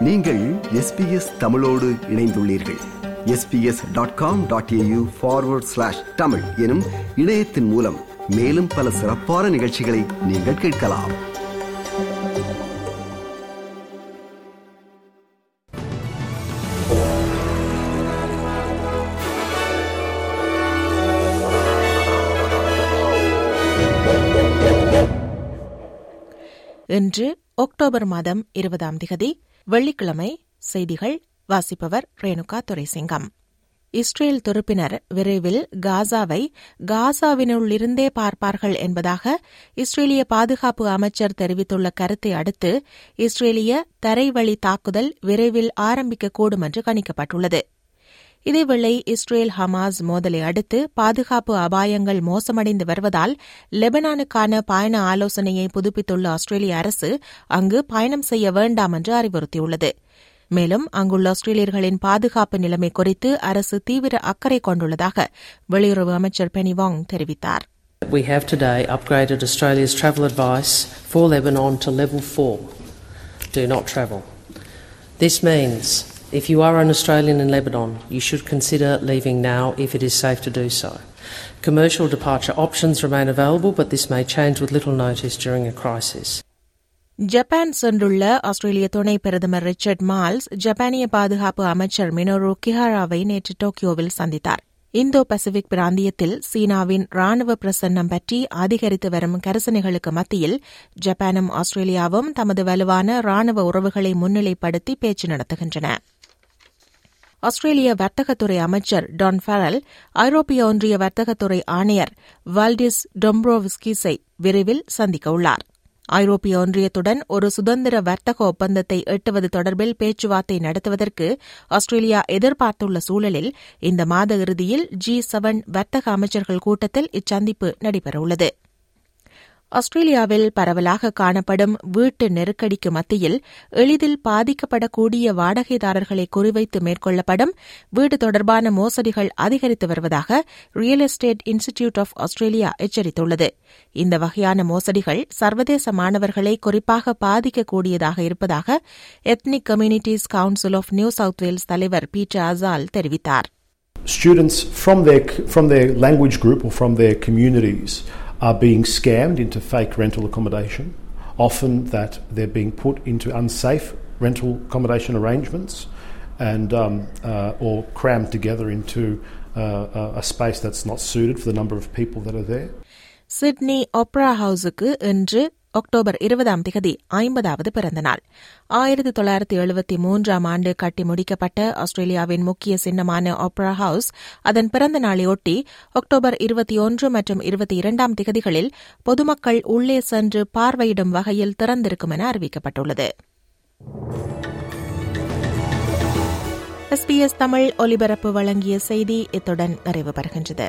நீங்கள் எஸ்பிஎஸ் தமிழோடு இணைந்துள்ளீர்கள். SBS dot com dot AU forward slash Tamil எனும் இணையத்தின் மூலம் மேலும் பல சிறப்பான நிகழ்ச்சிகளை நீங்கள் கேட்கலாம். இன்று அக்டோபர் மாதம் இருபதாம் திகதி வெள்ளிக்கிழமை செய்திகள் வாசிப்பவர் ரேணுகா துரைசிங்கம். இஸ்ரேல் துருப்பினர் விரைவில் காசாவை காசாவினுள்ளிருந்தே பார்ப்பார்கள் என்பதாக இஸ்ரேலிய பாதுகாப்பு அமைச்சர் தெரிவித்துள்ள கருத்தை அடுத்து இஸ்ரேலிய தரைவழி தாக்குதல் விரைவில் ஆரம்பிக்கக்கூடும் என்று கணிக்கப்பட்டுள்ளது. இதேவேளை இஸ்ரேல் ஹமாஸ் மோதலை அடுத்து பாதுகாப்பு அபாயங்கள் மோசமடைந்து வருவதால் லெபனானுக்கான பயண ஆலோசனையை புதுப்பித்துள்ள ஆஸ்திரேலிய அரசு அங்கு பயணம் செய்ய வேண்டாம் என்று அறிவுறுத்தியுள்ளது மேலும் அங்குள்ள ஆஸ்திரேலியர்களின் பாதுகாப்பு நிலைமை குறித்து அரசு தீவிர அக்கறை கொண்டுள்ளதாக வெளியுறவு அமைச்சர் பெனி வாங் தெரிவித்தார் We have today upgraded Australia's travel advice for Lebanon to level 4. Do not travel. This means if you are an Australian in Lebanon, you should consider leaving now if it is safe to do so. Commercial departure options remain available, but this may change with little notice during a crisis. Japan சென்றுள்ள ஆஸ்திரேலிய துணை பிரதமர் Richard malls ஜப்பானிய பாதுகாப்பு அமைச்சர் மினோரு கிஹாராவை நேற்று டோக்கியோவில் சந்தித்தார் இந்தோ பசிபிக் பிராந்தியத்தில் சீனாவின் ராணுவ பிரசன்னம் பற்றி அதிகரித்து வரும் கரிசனைகளுக்கு மத்தியில் ஜப்பானும் ஆஸ்திரேலியாவும் தமது வலுவான ராணுவ உறவுகளை முன்னிலைப்படுத்தி பேச்சு நடத்துகின்றன ஆஸ்திரேலிய வர்த்தகத்துறை அமைச்சர் டான் ஃபரல் ஐரோப்பிய ஒன்றிய வர்த்தகத்துறை ஆணையர் வால்டிஸ் டொம்ப்ரோவிஸ்கிஸை விரைவில் சந்திக்கவுள்ளார் ஐரோப்பிய ஒன்றியத்துடன் ஒரு சுதந்திர வர்த்தக ஒப்பந்தத்தை எட்டுவது தொடர்பில் பேச்சுவார்த்தை நடத்துவதற்கு ஆஸ்திரேலியா எதிர்பார்த்துள்ள சூழலில் இந்த மாத இறுதியில் ஜி செவன் வர்த்தக அமைச்சர்கள் கூட்டத்தில் இச்சந்திப்பு நடைபெறவுள்ளது. ஆஸ்திரேலியாவில் பரவலாக காணப்படும் வீட்டு நெருக்கடிக்கு மத்தியில் எளிதில் பாதிக்கப்படக்கூடிய வாடகைதாரர்களை குறிவைத்து மேற்கொள்ளப்படும் வீடு தொடர்பான மோசடிகள் அதிகரித்து வருவதாக Real Estate Institute of Australia எச்சரித்துள்ளது. இந்த வகையான மோசடிகள் சர்வதேச மாணவர்களை குறிப்பாக பாதிக்கக்கூடியதாக இருப்பதாக Ethnic Communities Council of New South Wales தலைவர் பீட்டர் அசால் தெரிவித்தார். Students from their, from their language group or from their communities are being scammed into fake rental accommodation. Often that they're being put into unsafe rental accommodation arrangements and um, uh, or crammed together into uh, a space that's not suited for the number of people that are there. Sydney Opera ஹவுஸுக்கு இன்று October இருபதாம் திகதி ஐம்பதாவது பிறந்த நாள் ஆயிரத்தி தொள்ளாயிரத்தி எழுபத்தி மூன்றாம் ஆண்டு கட்டி முடிக்கப்பட்ட ஆஸ்திரேலியாவின் முக்கிய சின்னமான ஒப்ரா ஹவுஸ் அதன் பிறந்த நாளையொட்டி அக்டோபர் இருபத்தி ஒன்று மற்றும் இருபத்தி இரண்டாம் திகதிகளில் பொதுமக்கள் உள்ளே சென்று பார்வையிடும் வகையில் திறந்திருக்கும் என அறிவிக்கப்பட்டுள்ளது. எஸ்பிஎஸ் தமிழ் ஒலிபரப்பு வழங்கிய செய்தி இத்துடன் நிறைவு பெறுகின்றது